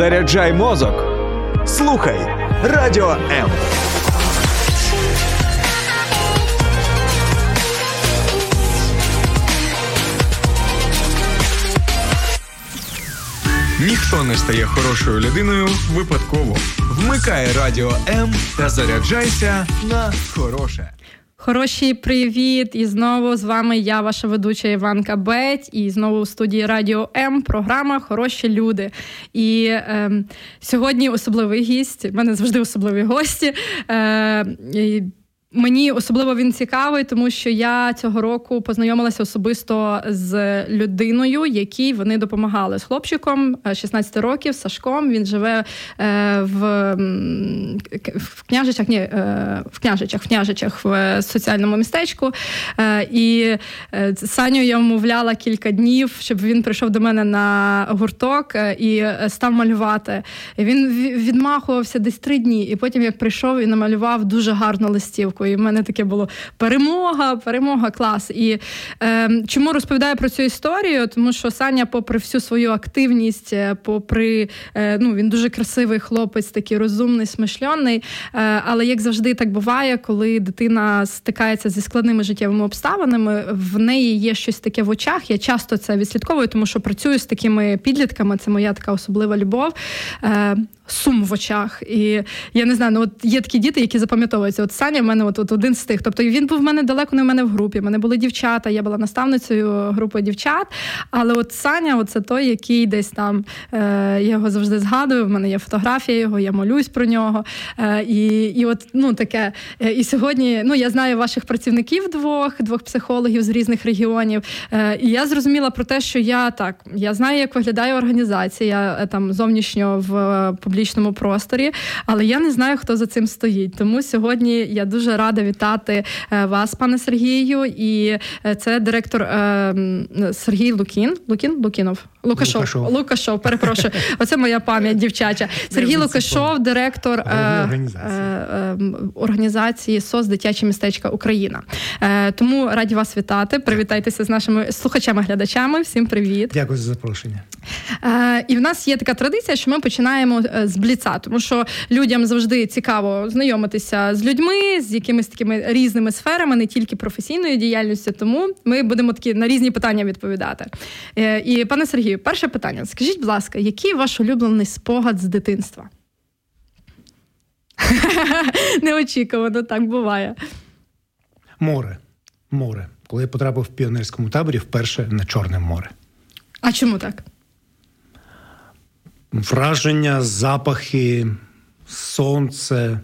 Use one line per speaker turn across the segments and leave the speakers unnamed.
Заряджай мозок. Слухай радіо М. Ніхто не стає хорошою людиною випадково. Вмикай радіо М та заряджайся на хороше.
Хороші привіт! І знову з вами я, ваша ведуча Іванка Беть, і знову у студії Радіо М. Програма Хороші люди. І е, сьогодні особливий гість. У мене завжди особливі гості. Е, Мені особливо він цікавий, тому що я цього року познайомилася особисто з людиною, якій вони допомагали з хлопчиком 16 е, років Сашком. Він живе е, в в княжичах, ні, е, в княжичах, в княжичах в соціальному містечку. І Саню я вмовляла кілька днів, щоб він прийшов до мене на гурток і став малювати. Він відмахувався десь три дні, і потім, як прийшов і намалював дуже гарну листівку року. І в мене таке було перемога, перемога, клас. І е, чому розповідаю про цю історію? Тому що Саня, попри всю свою активність, е, попри е, ну він дуже красивий хлопець, такий розумний, смишльоний. Е, але як завжди, так буває, коли дитина стикається зі складними життєвими обставинами, в неї є щось таке в очах. Я часто це відслідковую, тому що працюю з такими підлітками. Це моя така особлива любов. Е, сум в очах. І я не знаю, ну от є такі діти, які запам'ятовуються. От Саня в мене от, от один з тих. Тобто він був в мене далеко не в мене в групі. в мене були дівчата, я була наставницею групи дівчат. Але от Саня, це той, який десь там е, я його завжди згадую. В мене є фотографія його, я молюсь про нього. Е, І і от ну таке. Е, і сьогодні ну я знаю ваших працівників двох, двох психологів з різних регіонів. Е, І я зрозуміла про те, що я так я знаю, як виглядає організація е, там зовнішньо в публічній публічному просторі, але я не знаю, хто за цим стоїть. Тому сьогодні я дуже рада вітати е, вас, пане Сергію, і е, це директор е, Сергій Лукін. Лукін Лукінов. Лукашов. Лукашов, Лукашов перепрошую. Оце моя пам'ять дівчача. Сергій Лукашов, директор організації СОС Дитячі містечка Україна. Тому раді вас вітати. Привітайтеся з нашими слухачами-глядачами. Всім привіт.
Дякую за запрошення.
І в нас є така традиція, що ми починаємо з бліца, тому що людям завжди цікаво знайомитися з людьми, з якимись такими різними сферами, не тільки професійною діяльністю. Тому ми будемо такі на різні питання відповідати. Е, і пане Сергію, перше питання: скажіть, будь ласка, який ваш улюблений спогад з дитинства? Неочікувано так буває.
Море. Море. Коли я потрапив в піонерському таборі вперше на Чорне море.
А чому так?
Враження, запахи, сонце.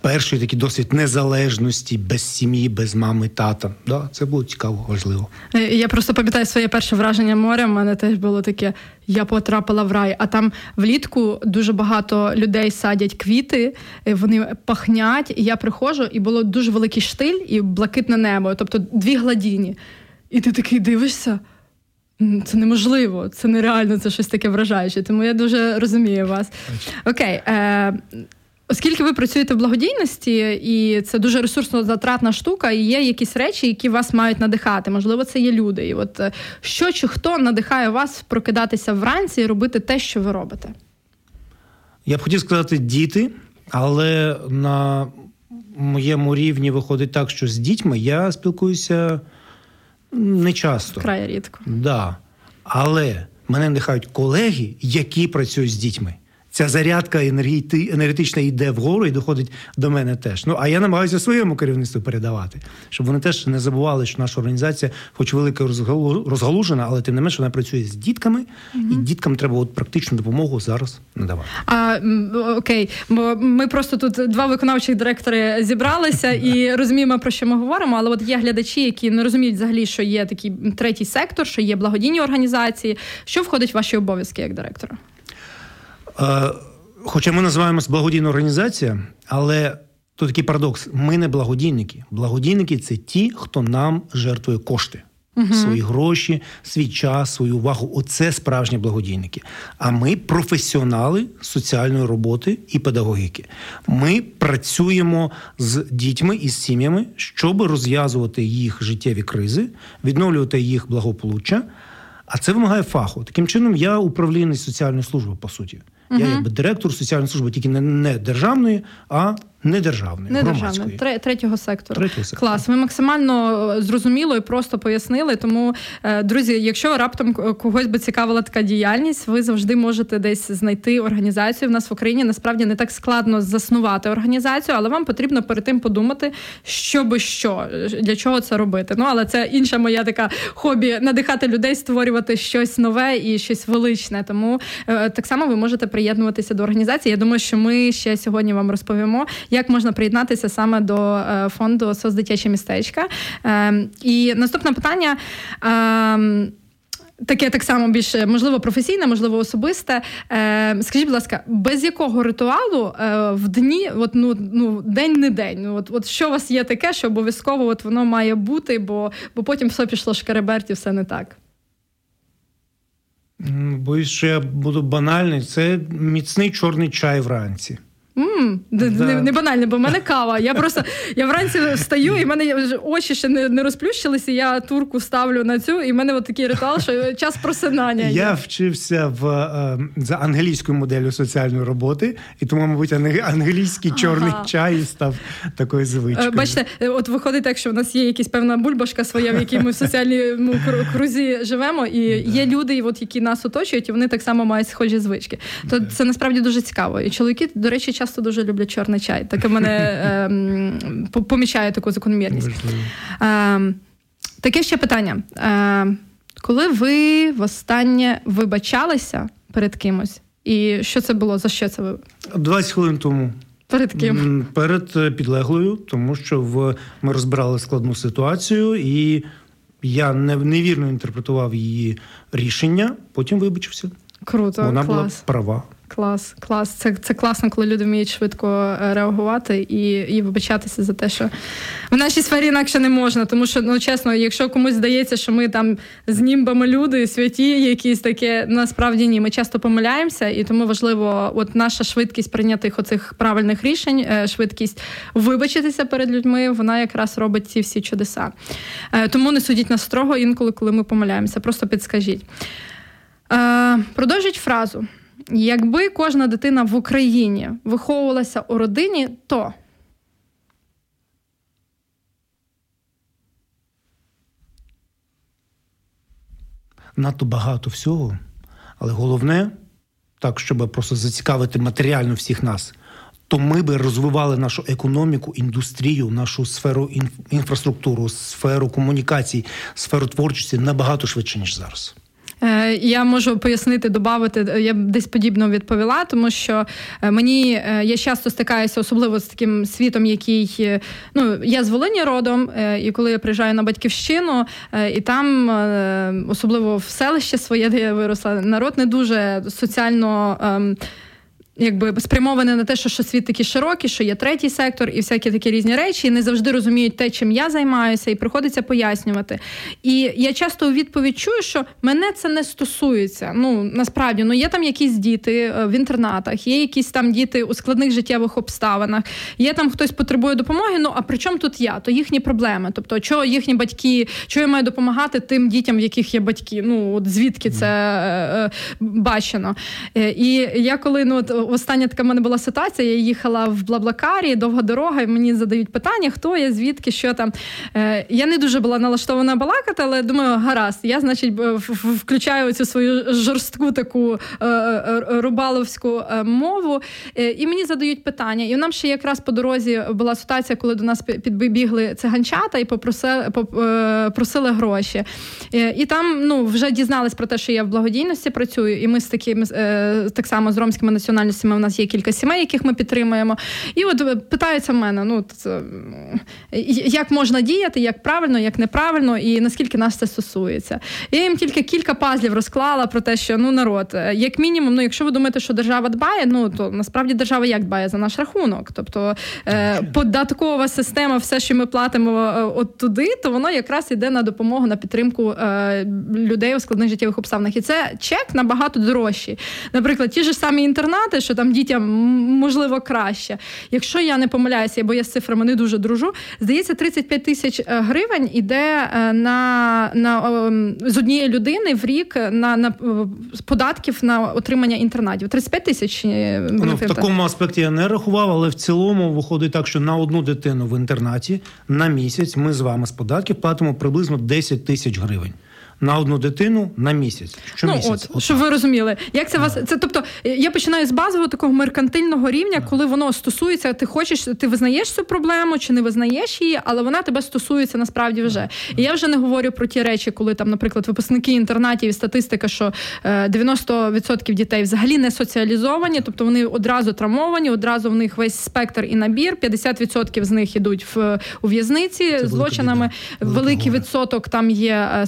Перший такий досвід незалежності, без сім'ї, без мами, тата. Да, Це було цікаво, важливо.
Е, я просто пам'ятаю своє перше враження моря. У мене теж було таке: я потрапила в рай, а там влітку дуже багато людей садять квіти, е, вони пахнять. І я приходжу, і було дуже великий штиль і блакитне небо, тобто дві гладіні. І ти такий дивишся. Це неможливо, це нереально, це щось таке вражаюче. Тому я дуже розумію вас. Окей. Е, Оскільки ви працюєте в благодійності, і це дуже ресурсно затратна штука, і є якісь речі, які вас мають надихати. Можливо, це є люди. І от е, що чи хто надихає вас прокидатися вранці і робити те, що ви робите?
Я б хотів сказати діти, але на моєму рівні виходить так, що з дітьми я спілкуюся. Не часто.
Край рідко.
Да. Але мене нехають колеги, які працюють з дітьми ця зарядка енергетична йде вгору і доходить до мене теж. Ну а я намагаюся своєму керівництву передавати, щоб вони теж не забували, що наша організація, хоч велика розгалужена, але тим не менше вона працює з дітками, угу. і діткам треба от практичну допомогу зараз надавати.
А окей, бо ми просто тут два виконавчих директори зібралися і розуміємо про що ми говоримо. Але от є глядачі, які не розуміють взагалі, що є такий третій сектор, що є благодійні організації. Що входить в ваші обов'язки як директора?
Е, хоча ми називаємось благодійна організація, але тут такий парадокс: ми не благодійники. Благодійники це ті, хто нам жертвує кошти. Угу. Свої гроші, свій час, свою увагу оце справжні благодійники. А ми професіонали соціальної роботи і педагогіки. Ми працюємо з дітьми і з сім'ями, щоб розв'язувати їх життєві кризи, відновлювати їх благополуччя, А це вимагає фаху. Таким чином, я управлінець соціальної служби, по суті. Я якби директор соціальної служби, тільки не, не державної, а недержавної,
Не
громадської.
державне, третього сектору.
Третього сектору.
Клас. Ви максимально е, зрозуміло і просто пояснили. Тому, е, друзі, якщо раптом когось би цікавила така діяльність, ви завжди можете десь знайти організацію. В нас в Україні насправді не так складно заснувати організацію, але вам потрібно перед тим подумати, що би що, е, для чого це робити. Ну але це інша моя така хобі надихати людей, створювати щось нове і щось величне. Тому так само ви можете приєднуватися до організації. Я думаю, що ми ще сьогодні вам розповімо, як можна приєднатися саме до е, фонду «Соцдитяче містечка. Е, І наступне питання. е, Таке так само більш можливо професійне, можливо, особисте. Е, скажіть, будь ласка, без якого ритуалу е, в дні, от ну ну день не день? Ну от, от що у вас є таке, що обов'язково от воно має бути, бо, бо потім все пішло шкереберть і все не так.
Боюсь, що я буду банальний. Це міцний чорний чай вранці.
М,
Да.
не, не банально, бо в мене кава. Я просто я вранці встаю, і в мене очі ще не, не розплющилися. Я турку ставлю на цю, і в мене от такий ритуал, що час просинання.
Я вчився в е, за англійською моделлю соціальної роботи, і тому, мабуть, анг- англійський чорний
Ага.
чай став такою
Е,
звичкою.
Бачите, е, от виходить так, що в нас є якась певна бульбашка своя, в якій ми в соціальному крузі живемо, і є люди, от, які нас оточують, і вони так само мають схожі звички. То це насправді дуже цікаво. І чоловіки, до речі, часто дуже люблять чорний чай. Таке мене ем, помічає таку закономірність. Ем, таке ще питання. Ем, коли ви востаннє вибачалися перед кимось? І що це було? За що це ви?
20 хвилин тому.
Перед ким?
Перед е, підлеглою, тому що в ми розбирали складну ситуацію, і я невірно інтерпретував її рішення. Потім вибачився.
Круто,
Вона була права.
Клас, клас. Це, це класно, коли люди вміють швидко е, реагувати і, і вибачатися за те, що в нашій сфері інакше не можна. Тому що, ну чесно, якщо комусь здається, що ми там з німбами люди, святі, якісь таке, насправді ні. Ми часто помиляємося, і тому важливо, от наша швидкість прийнятих оцих правильних рішень, е, швидкість вибачитися перед людьми, вона якраз робить ці всі чудеса. Е, Тому не судіть нас строго інколи, коли ми помиляємося. Просто підскажіть. Продовжіть фразу. Якби кожна дитина в Україні виховувалася у родині, то
Надто багато всього, але головне, так, щоб просто зацікавити матеріально всіх нас, то ми би розвивали нашу економіку, індустрію, нашу сферу інф- інфраструктуру, сферу комунікацій, сферу творчості набагато швидше, ніж зараз.
Е, Я можу пояснити, додати, я б десь подібно відповіла, тому що е, мені е, я часто стикаюся, особливо з таким світом, який е, ну я з Волині родом, е, і коли я приїжджаю на батьківщину, е, і там, е, особливо в селище своє, де я виросла, народ не дуже соціально. Якби спрямоване на те, що, що світ такий широкий, що є третій сектор і всякі такі різні речі, і не завжди розуміють те, чим я займаюся, і приходиться пояснювати. І я часто у відповідь чую, що мене це не стосується. Ну насправді ну є там якісь діти е, в інтернатах, є якісь там діти у складних життєвих обставинах, є там хтось потребує допомоги. Ну а при чому тут я? То їхні проблеми. Тобто, чого їхні батьки, чого я маю допомагати тим дітям, в яких є батьки? Ну от звідки це е, е, бачено? Е, І я коли ну от остання така в мене була ситуація, я їхала в Блаблакарі, довга дорога, і мені задають питання, хто я, звідки, що там. Е, Я не дуже була налаштована балакати, але думаю, гаразд, я, значить, включаю цю свою жорстку таку е, е, рубаловську мову, і мені задають питання. І нам ще якраз по дорозі була ситуація, коли до нас підбігли циганчата і попросили, поп- е, гроші. І там ну, вже дізнались про те, що я в благодійності працюю, і ми з такими так само з ромськими національностями. У нас є кілька сімей, яких ми підтримуємо. І от е, питаються в мене: ну це, як можна діяти, як правильно, як неправильно, і наскільки нас це стосується. Я їм тільки кілька пазлів розклала про те, що ну народ, е, як мінімум, ну якщо ви думаєте, що держава дбає, ну то насправді держава як дбає за наш рахунок. Тобто е, податкова система, все, що ми платимо от туди, то воно якраз йде на допомогу на підтримку е, людей у складних життєвих обставинах. І це чек набагато дорожчий. Наприклад, ті ж самі інтернати, що там дітям можливо краще. Якщо я не помиляюся, бо я з цифрами не дуже дружу, здається, 35 тисяч гривень іде на, на з однієї людини в рік на, на податків на отримання інтернатів. 35 тисяч
ну, в такому аспекті я не рахував, але в цілому виходить так, що на одну дитину в інтернаті на місяць ми з вами з податків платимо приблизно 10 тисяч гривень на одну дитину на місяць. Щомісяць.
Ну, от, от щоб ви розуміли, як це вас це? Тобто я починаю з базового такого меркантильного рівня, коли воно стосується, ти хочеш, ти визнаєш цю проблему чи не визнаєш її, але вона тебе стосується насправді вже. І я вже не говорю про ті речі, коли там, наприклад, випускники інтернатів і статистика, що 90% е, дітей взагалі не соціалізовані, тобто вони одразу травмовані, одразу в них весь спектр і набір. 50% з них ідуть в у в'язниці це злочинами. Великий відсоток там є е,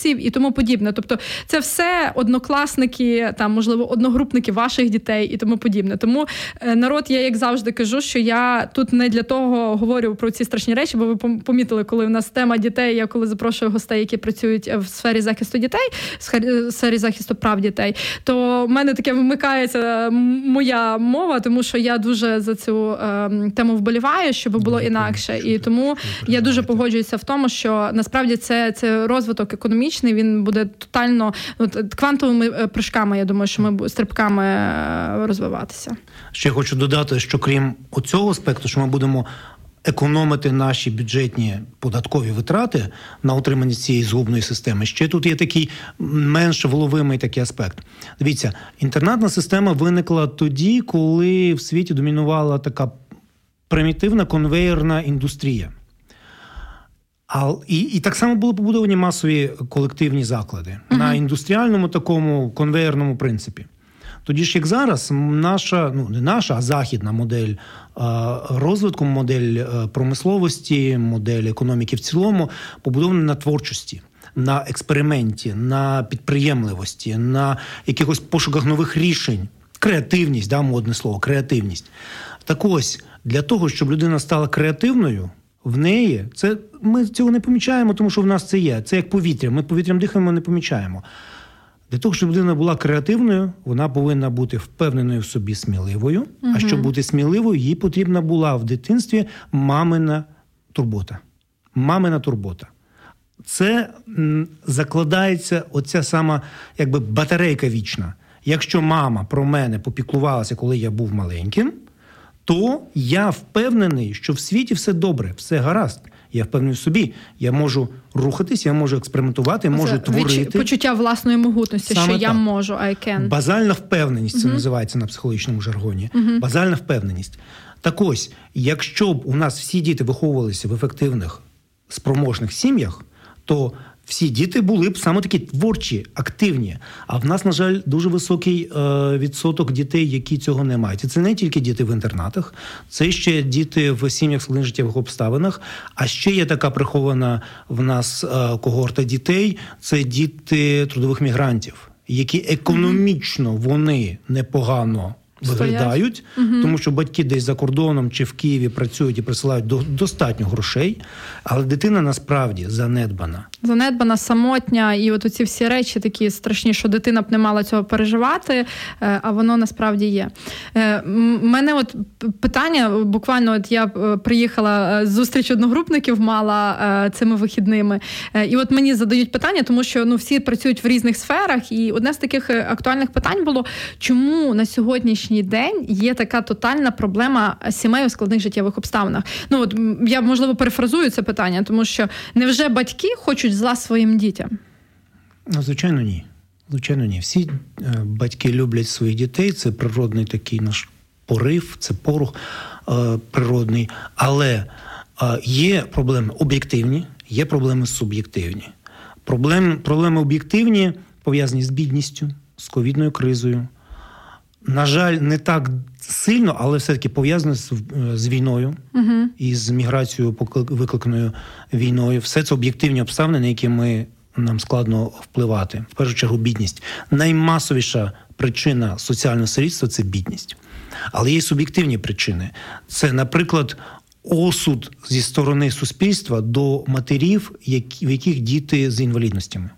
хлопців і тому подібне. Тобто, це все однокласники, там можливо одногрупники ваших дітей і тому подібне. Тому е, народ, я як завжди кажу, що я тут не для того говорю про ці страшні речі, бо ви помітили, коли у нас тема дітей. Я коли запрошую гостей, які працюють в сфері захисту дітей, в сфері захисту прав дітей, то в мене таке вмикається моя мова, тому що я дуже за цю е, тему вболіваю, щоб було інакше, і тому я дуже погоджуюся в тому, що насправді це, це розвиток економічний економічний, він буде тотально от, квантовими е, прыжками, Я думаю, що ми стрибками е, розвиватися.
Ще хочу додати, що крім цього аспекту, що ми будемо. Економити наші бюджетні податкові витрати на утримання цієї згубної системи. Ще тут є такий менш вловимий такий аспект. Дивіться, інтернатна система виникла тоді, коли в світі домінувала така примітивна конвейерна індустрія. А і і так само були побудовані масові колективні заклади uh-huh. на індустріальному такому конвейерному принципі. Тоді ж, як зараз, наша, ну не наша, а західна модель розвитку, модель промисловості, модель економіки в цілому побудована на творчості, на експерименті, на підприємливості, на якихось пошуках нових рішень. Креативність, да, модне слово, креативність. Так ось для того, щоб людина стала креативною в неї це ми цього не помічаємо, тому що в нас це є. Це як повітря. Ми повітрям дихаємо, не помічаємо. Для того, щоб людина була креативною, вона повинна бути впевненою в собі сміливою. Угу. А щоб бути сміливою, їй потрібна була в дитинстві мамина турбота. Мамина турбота. Це закладається оця сама якби батарейка вічна. Якщо мама про мене попіклувалася, коли я був маленьким то я впевнений, що в світі все добре, все гаразд. Я впевнений в собі. Я можу рухатись, я можу експериментувати, можу Це творити.
почуття власної могутності, Саме що так. я можу, I can.
Базальна впевненість uh це називається на психологічному жаргоні. uh Базальна впевненість. Так ось, якщо б у нас всі діти виховувалися в ефективних спроможних сім'ях, то всі діти були б саме такі творчі, активні. А в нас, на жаль, дуже високий е, відсоток дітей, які цього не мають. І це не тільки діти в інтернатах, це ще діти в сім'ях складних життєвих обставинах. А ще є така прихована в нас е, когорта дітей це діти трудових мігрантів, які економічно вони непогано виглядають, угу. тому що батьки десь за кордоном чи в Києві працюють і присилають до, достатньо грошей, але дитина насправді занедбана.
Занедбана, самотня, і от ці всі речі такі страшні, що дитина б не мала цього переживати, е, а воно насправді є. У е, мене от питання буквально, от я е, приїхала зустріч одногрупників, мала цими вихідними, і от мені задають питання, тому що ну всі працюють в різних сферах, і одне з таких актуальних питань було, чому на сьогоднішній день є така тотальна проблема сімей у складних життєвих обставинах. Ну от я можливо перефразую це питання, тому що невже батьки хочуть зла своїм дітям?
Ну, звичайно, ні. Звичайно, ні. Всі е, батьки люблять своїх дітей. Це природний такий наш порив, це порух е, природний. Але е, є проблеми об'єктивні, є проблеми суб'єктивні. Проблеми, проблеми об'єктивні пов'язані з бідністю, з ковідною кризою на жаль, не так сильно, але все-таки пов'язано з, з війною uh і з міграцією, викликаною війною. Все це об'єктивні обставини, на які ми нам складно впливати. В першу чергу, бідність. Наймасовіша причина соціального сирітства це бідність. Але є суб'єктивні причини. Це, наприклад, осуд зі сторони суспільства до матерів, в яких діти з інвалідностями.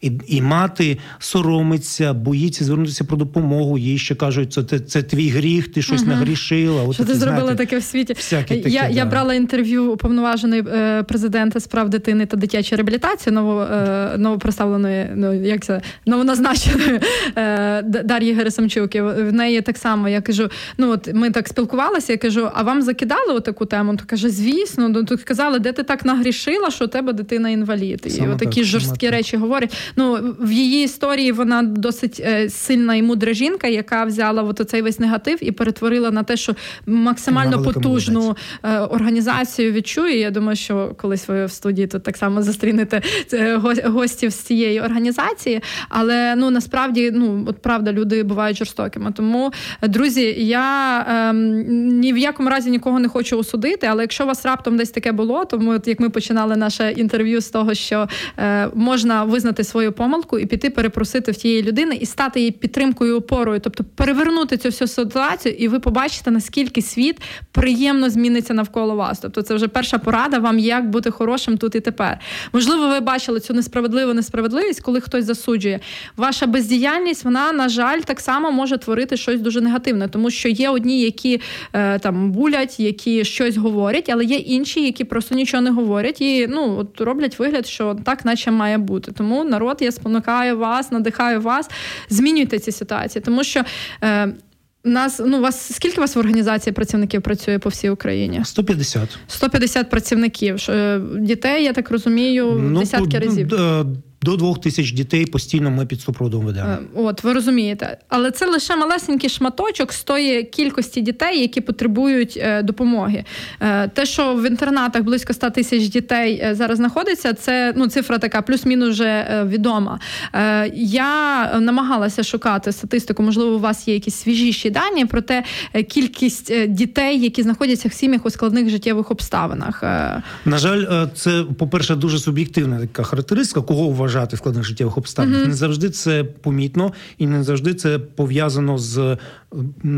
І і мати соромиться, боїться звернутися про допомогу. Їй ще кажуть, це це, це твій гріх, ти щось угу. нагрішила.
От, Що ти зробила знаєте, таке в світі? Такі, я да. я брала інтерв'ю уповноваженої е, президента справ дитини та дитячої реабілітації ново, е, новоприставленої, ну як це новоназначеної е, Дар'ї Герасимчук. В неї так само я кажу: ну от ми так спілкувалися, я кажу, а вам закидали таку тему? То каже, звісно, ну то казали, де ти так нагрішила, що у тебе дитина інвалід. І саме такі жорсткі речі говорять. Ну в її історії вона досить е, сильна і мудра жінка, яка взяла от цей весь негатив і перетворила на те, що максимально потужну молодець. Е, організацію відчує. Я думаю, що колись ви в студії тут так само зустрінете е, гостів з цієї організації. Але ну насправді, ну от правда, люди бувають жорстокими. Тому, друзі, я ем, ні в якому разі нікого не хочу осудити, але якщо у вас раптом десь таке було, то ми, от як ми починали наше інтерв'ю з того, що е, можна визнати свою помилку і піти перепросити в тієї людини і стати її підтримкою опорою, тобто перевернути цю всю ситуацію, і ви побачите, наскільки світ приємно зміниться навколо вас. Тобто, це вже перша порада вам, як бути хорошим тут і тепер. Можливо, ви бачили цю несправедливу несправедливість, коли хтось засуджує. Ваша бездіяльність, вона, на жаль, так само може творити щось дуже негативне, тому що є одні, які е, там булять, які щось говорять, але є інші, які просто нічого не говорять і ну от роблять вигляд, що так, наче має бути. Тому народ я спонукаю вас, надихаю вас, змінюйте ці ситуації, тому що. Е, нас ну вас скільки у вас в організації працівників працює по всій Україні?
150.
150 працівників. Е, дітей, я так розумію, ну, десятки разів.
До двох тисяч дітей постійно ми під супроводом ведемо. Е,
от ви розумієте, але це лише малесенький шматочок з тої кількості дітей, які потребують е, допомоги. Е, те, що в інтернатах близько 100 тисяч дітей зараз знаходиться, це ну цифра така, плюс-мінус вже відома. Я намагалася шукати статистику. Можливо, у вас є якісь свіжіші дані про те, кількість дітей, які знаходяться в сім'ях у складних життєвих обставинах.
На жаль, це по перше дуже суб'єктивна така характеристика, кого вважає вважати в складних життєвих обставинах. Mm-hmm. Не завжди це помітно, і не завжди це пов'язано з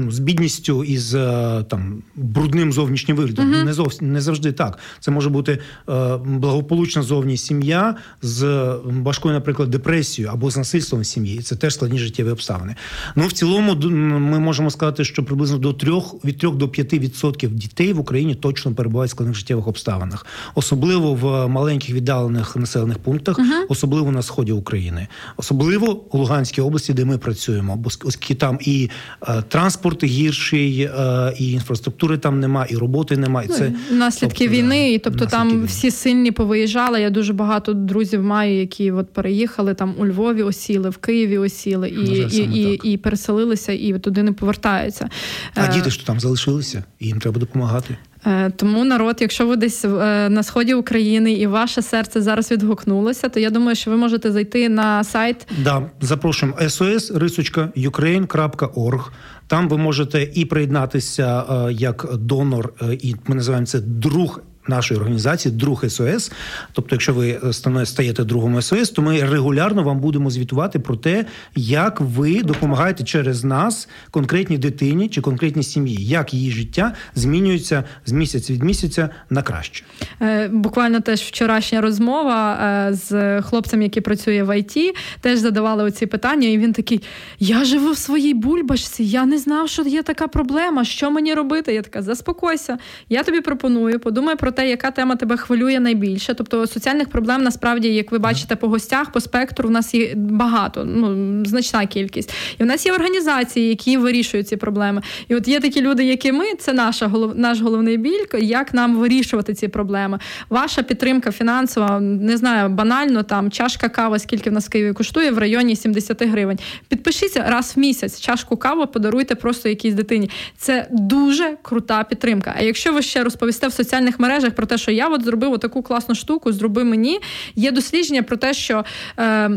з бідністю і з е, там брудним зовнішнім виглядом. Mm-hmm. Не зовсім не завжди так. Це може бути е, благополучна зовні сім'я з важкою, наприклад, депресією або з насильством в сім'ї. Це теж складні життєві обставини. Ну в цілому, ми можемо сказати, що приблизно до трьох від трьох до п'яти відсотків дітей в Україні точно перебувають в складних життєвих обставинах, особливо в маленьких віддалених населених пунктах, uh-huh. особливо на сході України, особливо у Луганській області, де ми працюємо, оскільки там і е, транспорт гірший, е, і інфраструктури там нема, і роботи нема. І це
ну, наслідки тобто, війни. І тобто там війни. всі сильні повиїжджали. Я дуже багато друзів маю, які от переїхали там у Львові, осіли, в Києві осіли і і, і, і, переселилися, і туди не повертаються.
А е, діти ж там залишилися, і їм треба допомагати.
Е, тому народ, якщо ви десь е, на сході України і ваше серце зараз відгукнулося, то я думаю, що ви можете зайти на сайт.
Да, запрошуємо sos.ukraine.org. Там ви можете і приєднатися е, як донор, і ми називаємо це друг нашої організації, друг СОС. Тобто, якщо ви е, стаєте другом СОС, то ми регулярно вам будемо звітувати про те, як ви допомагаєте через нас конкретній дитині чи конкретній сім'ї, як її життя змінюється з місяця від місяця на краще.
Е, буквально теж вчорашня розмова е, з хлопцем, який працює в ІТ, теж задавали оці питання, і він такий: Я живу в своїй бульбашці, я не знав, що є така проблема. Що мені робити? Я така, заспокойся, я тобі пропоную, подумай про те, яка тема тебе хвилює найбільше. Тобто соціальних проблем насправді, як ви бачите, по гостях, по спектру, в нас є багато, ну значна кількість. І в нас є організації, які вирішують ці проблеми. І от є такі люди, які ми, це наша голов, наш головний біль, як нам вирішувати ці проблеми. Ваша підтримка фінансова, не знаю, банально там чашка кави, скільки в нас в Києві коштує в районі 70 гривень. Підпишіться раз в місяць, чашку кави подаруйте просто якійсь дитині. Це дуже крута підтримка. А якщо ви ще розповісте в соціальних мережах про те, що я от зробив таку класну штуку, зроби мені. Є дослідження про те, що. Е,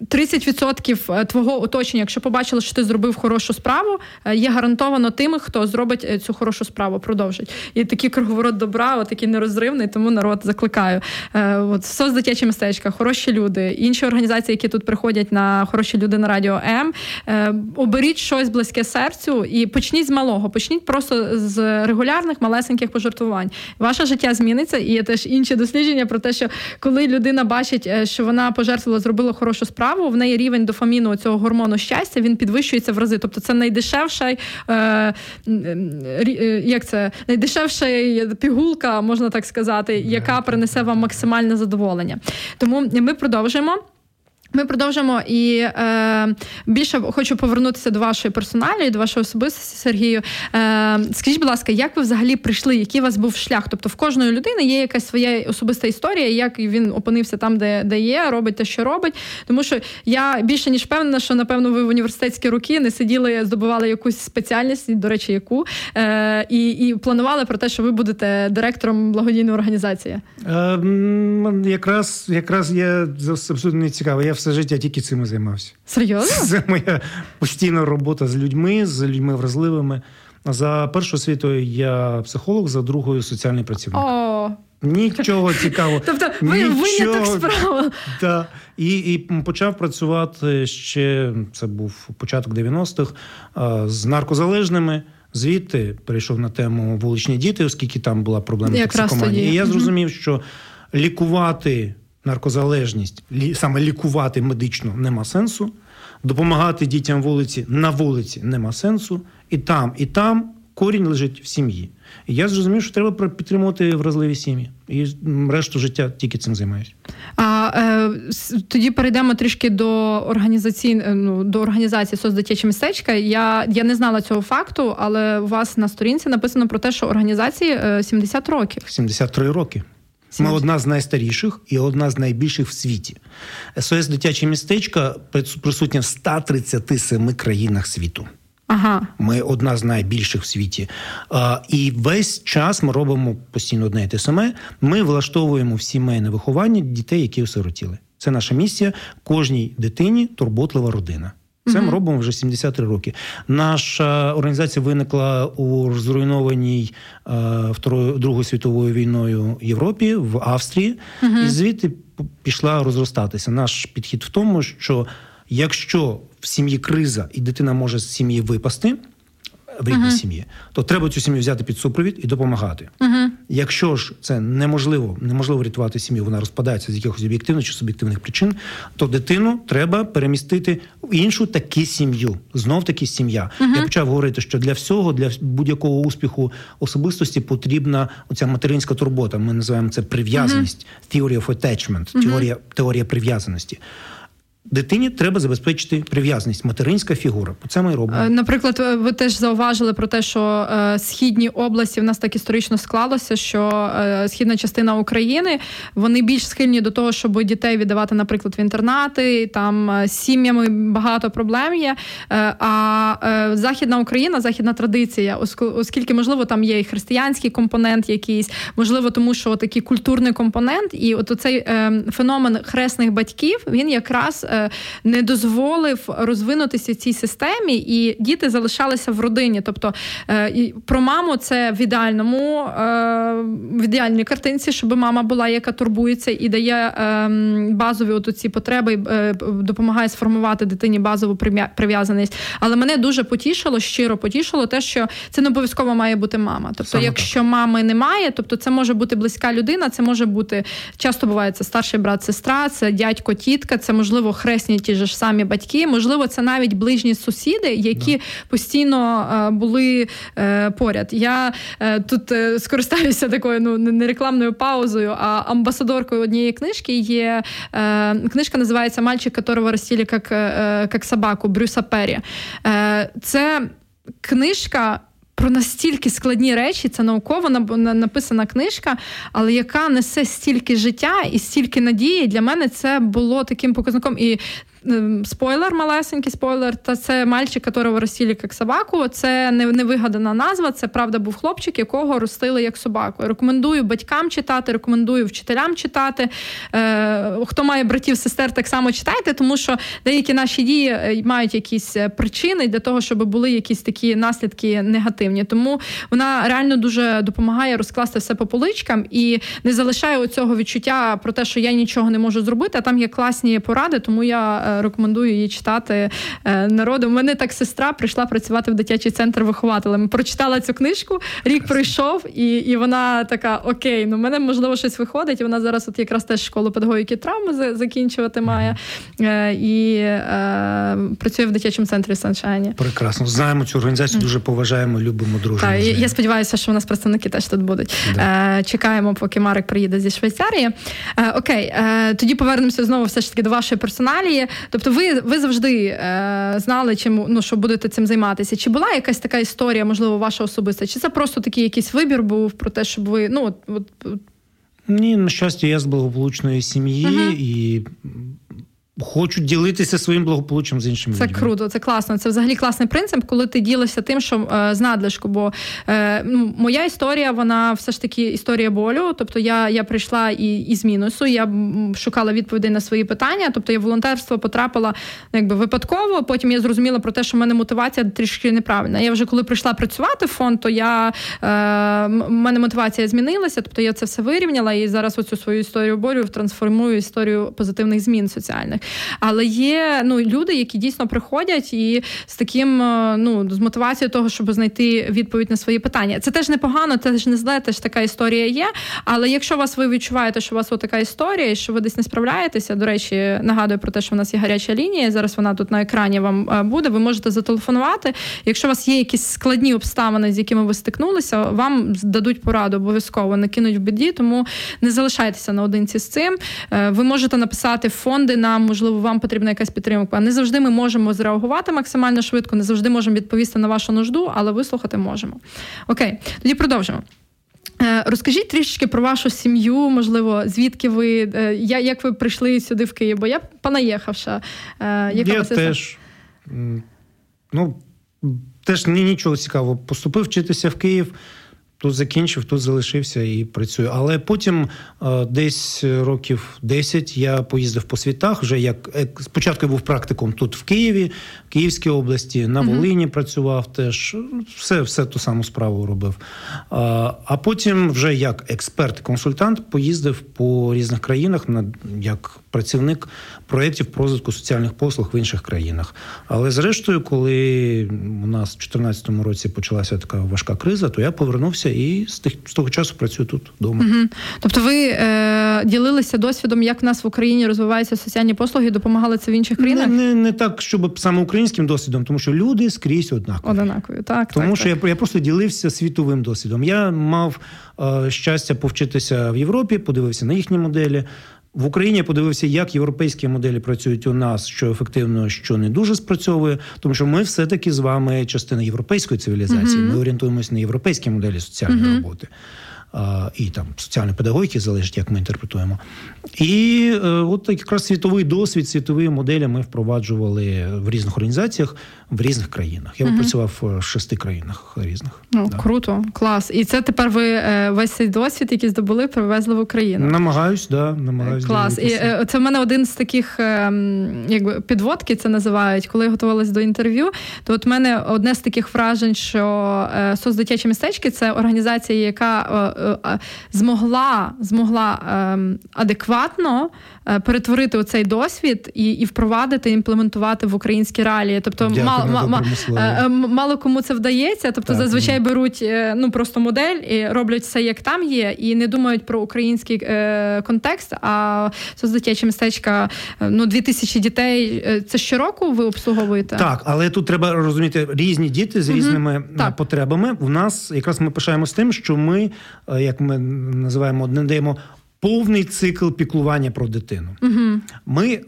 30% е, твого оточення, якщо побачили, що ти зробив хорошу справу, е, є гарантовано тими, хто зробить е, цю хорошу справу, продовжить. І такий круговорот добра, от такий нерозривний, тому народ закликаю. От дитячі містечка, хороші люди, інші організації, які тут приходять на хороші люди на радіо М. Оберіть щось близьке серцю і почніть з малого, почніть просто з регулярних малесеньких пожертвувань. Ваше життя зміниться, і є теж інші дослідження про те, що коли людина бачить, що вона пожертвувала, зробила хорошу справу справу, в неї рівень дофаміну цього гормону щастя він підвищується в рази. Тобто це найдешевша е, е, як це найдешевша пігулка, можна так сказати, яка принесе вам максимальне задоволення. Тому ми продовжуємо. Ми продовжимо і е, більше хочу повернутися до вашої персоналі, до вашої особистості, Сергію. Е, Скажіть, будь ласка, як ви взагалі прийшли? Який у вас був шлях? Тобто в кожної людини є якась своя особиста історія, як він опинився там, де де є, робить те, що робить. Тому що я більше ніж певна, що напевно ви в університетські роки не сиділи, здобували якусь спеціальність, до речі, яку е, і і планували про те, що ви будете директором благодійної організації.
Е, Якраз якраз я абсолютно не цікавий. Я все життя тільки цим і займався.
Серйозно?
Це моя постійна робота з людьми, з людьми вразливими. За першою освітою я психолог, за другою соціальний працівник.
О!
Нічого цікавого.
Тобто ви виняток справа.
Так. І і почав працювати ще, це був початок 90-х, з наркозалежними. Звідти перейшов на тему вуличні діти, оскільки там була проблема токсикоманії. І я зрозумів, що лікувати наркозалежність, саме лікувати медично нема сенсу, допомагати дітям вулиці на вулиці нема сенсу, і там, і там корінь лежить в сім'ї. І я зрозумів, що треба підтримувати вразливі сім'ї. І решту життя тільки цим займаюся.
А е, тоді перейдемо трішки до організації, е, ну, до організації «Соцдитяче містечка. Я я не знала цього факту, але у вас на сторінці написано про те, що організації 70 е, років.
73 роки. Ми одна з найстаріших і одна з найбільших в світі. СОС дитяче містечка присутня в 137 країнах світу.
Ага.
Ми одна з найбільших в світі. А, І весь час ми робимо постійно одне і те саме. Ми влаштовуємо в сімейне виховання дітей, які осиротіли. Це наша місія. Кожній дитині турботлива родина. Це ми робимо вже 73 роки. Наша організація виникла у зруйнованій е, Второю Другою світовою війною Європі в Австрії, і звідти пішла розростатися. Наш підхід в тому, що якщо в сім'ї криза і дитина може з сім'ї випасти в рідній uh-huh. сім'ї, то треба цю сім'ю взяти під супровід і допомагати.
Uh-huh.
Якщо ж це неможливо, неможливо рятувати сім'ю, вона розпадається з якихось об'єктивних чи суб'єктивних причин, то дитину треба перемістити в іншу таку сім'ю. Знов таки сім'я. Uh-huh. Я почав говорити, що для всього, для будь-якого успіху особистості потрібна оця материнська турбота. Ми називаємо це прив'язаність, theory of attachment, теорія, теорія прив'язаності. Дитині треба забезпечити прив'язаність, материнська фігура. Це ми робимо. Е,
наприклад, ви теж зауважили про те, що е, східні області в нас так історично склалося, що е, східна частина України вони більш схильні до того, щоб дітей віддавати, наприклад, в інтернати. Там е, з сім'ями багато проблем є. Е, а е, західна Україна, західна традиція, оскільки можливо там є і християнський компонент, якийсь можливо, тому що такий культурний компонент, і от цей феномен хресних батьків він якраз не дозволив розвинутися цій системі, і діти залишалися в родині. Тобто е, про маму це в ідеальному е, в ідеальній картинці, щоб мама була, яка турбується і дає базові от ці потреби, е, допомагає сформувати дитині базову прив'язаність. Але мене дуже потішило, щиро потішило те, що це не обов'язково має бути мама. Тобто, Саме якщо так. мами немає, тобто це може бути близька людина, це може бути часто буває це старший брат, сестра, це дядько, тітка, це можливо хресні ті ж самі батьки. Можливо, це навіть ближні сусіди, які постійно е, були е, поряд. Я е, тут скористаюся такою ну не рекламною паузою, а амбасадоркою однієї книжки є книжка, називається Мальчик, которого ростили як, як собаку Брюса Пері. Це книжка про настільки складні речі, це науково написана книжка, але яка несе стільки життя і стільки надії. Для мене це було таким показником. І спойлер, малесенький спойлер. Та це мальчик, якого ростили як собаку. Це не, не вигадана назва. Це правда був хлопчик, якого ростили як собаку. Рекомендую батькам читати, рекомендую вчителям читати. Е, Хто має братів, сестер, так само читайте, тому що деякі наші дії е, мають якісь е, причини для того, щоб були якісь такі наслідки негативні. Тому вона реально дуже допомагає розкласти все по поличкам і не залишає оцього відчуття про те, що я нічого не можу зробити. А там є класні поради, тому я е, рекомендую її читати народу. У мене так сестра прийшла працювати в дитячий центр вихователем. Прочитала цю книжку, рік пройшов, і і вона така: Окей, ну в мене можливо щось виходить. І вона зараз, от якраз теж школу педагогіки травми закінчувати має і е, працює в дитячому центрі Саншайні.
Прекрасно знаємо цю організацію. Дуже поважаємо, любимо дружимо.
Так, Я сподіваюся, що у нас представники теж тут будуть. Да. Е, чекаємо, поки Марик приїде зі Швейцарії. Е, окей, е, тоді повернемося знову все ж таки до вашої персоналії. Тобто, ви ви завжди знали, чим ну що будете цим займатися? Чи була якась така історія, можливо, ваша особиста? Чи це просто такий якийсь вибір був про те, щоб ви ну от, от
ні, на щастя, я з благополучної сім'ї uh і хочуть ділитися своїм благополуччям з іншими
це
людьми.
круто, це класно. Це взагалі класний принцип, коли ти ділишся тим, що е, з надлишку. Бо е, ну, моя історія, вона все ж таки історія болю. Тобто я я прийшла і, і з мінусу, я шукала відповідей на свої питання. Тобто я волонтерство потрапила якби випадково. Потім я зрозуміла про те, що в мене мотивація трішки неправильна. Я вже коли прийшла працювати в фонд, то я е, мене мотивація змінилася. Тобто я це все вирівняла і зараз оцю свою історію болю трансформую історію позитивних змін соціальних. Але є ну люди, які дійсно приходять і з таким е, ну з мотивацією того, щоб знайти відповідь на свої питання. Це теж непогано, теж не зле, теж така історія є. Але якщо вас ви відчуваєте, що у вас така історія, і що ви десь не справляєтеся, до речі, нагадую про те, що в нас є гаряча лінія. Зараз вона тут на екрані вам е, буде. Ви можете зателефонувати. Якщо у вас є якісь складні обставини, з якими ви стикнулися, вам дадуть пораду обов'язково не кинуть в біді, тому не залишайтеся наодинці з цим. Е, ви можете написати фонди на можливо, вам потрібна якась підтримка. Не завжди ми можемо зреагувати максимально швидко, не завжди можемо відповісти на вашу нужду, але вислухати можемо. Окей, тоді продовжимо. Е, розкажіть трішечки про вашу сім'ю, можливо, звідки ви е, як ви прийшли сюди в Київ? Бо я понаїхавша.
Е, яка я теж ну, теж нічого цікавого. Поступив вчитися в Київ. Тут закінчив, тут залишився і працюю. Але потім е, десь років 10 я поїздив по світах. Вже як спочатку я був практиком тут в Києві, Київській області, на Волині працював теж. Все все ту саму справу робив. А потім, вже як експерт-консультант, поїздив по різних країнах на як працівник проєктів про розвитку соціальних послуг в інших країнах. Але зрештою, коли у нас в 2014 році почалася така важка криза, то я повернувся і з тих з того часу працюю тут вдома. Угу.
Тобто, ви е, ділилися досвідом, як в нас в Україні розвиваються соціальні послуги, допомагали це в інших країнах?
Не, не, не так, щоб саме українським досвідом, тому що люди скрізь однакові.
Однакові, так
тому,
так,
що
так.
я я просто ділився світовим досвідом. Я мав е, щастя повчитися в Європі, подивився на їхні моделі. В Україні я подивився, як європейські моделі працюють у нас, що ефективно, що не дуже спрацьовує, тому що ми все таки з вами частина європейської цивілізації. Uh-huh. Ми орієнтуємося на європейські моделі соціальної uh-huh. роботи і там соціальної педагогіки залежить, як ми інтерпретуємо. І е, от якраз світовий досвід, світові моделі ми впроваджували в різних організаціях в різних країнах. Я угу. працював в шести країнах різних.
Ну да. круто, клас. І це тепер ви е, весь цей досвід, який здобули, привезли в Україну.
Намагаюсь, да, намагаюсь.
Клас. І е, це в мене один з таких, якби підводки це називають, коли я готувалась до інтерв'ю. То от в мене одне з таких вражень, що соцдитячі містечки це організація, яка Е, змогла змогла ем, адекватно е, перетворити оцей досвід і і впровадити, імплементувати в українські реалії. Тобто,
Дякую, мало, мало,
е, мало кому це вдається. Тобто, так, зазвичай ні. беруть ну просто модель і роблять все, як там є, і не думають про український е, контекст. А соцдитячі містечка ну 2000 дітей. Це щороку ви обслуговуєте?
Так, але тут треба розуміти різні діти з різними угу, потребами. У нас якраз ми пишаємось тим, що ми як ми називаємо, не даємо повний цикл піклування про дитину. Угу. Ми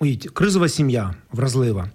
уявіть, кризова сім'я вразлива,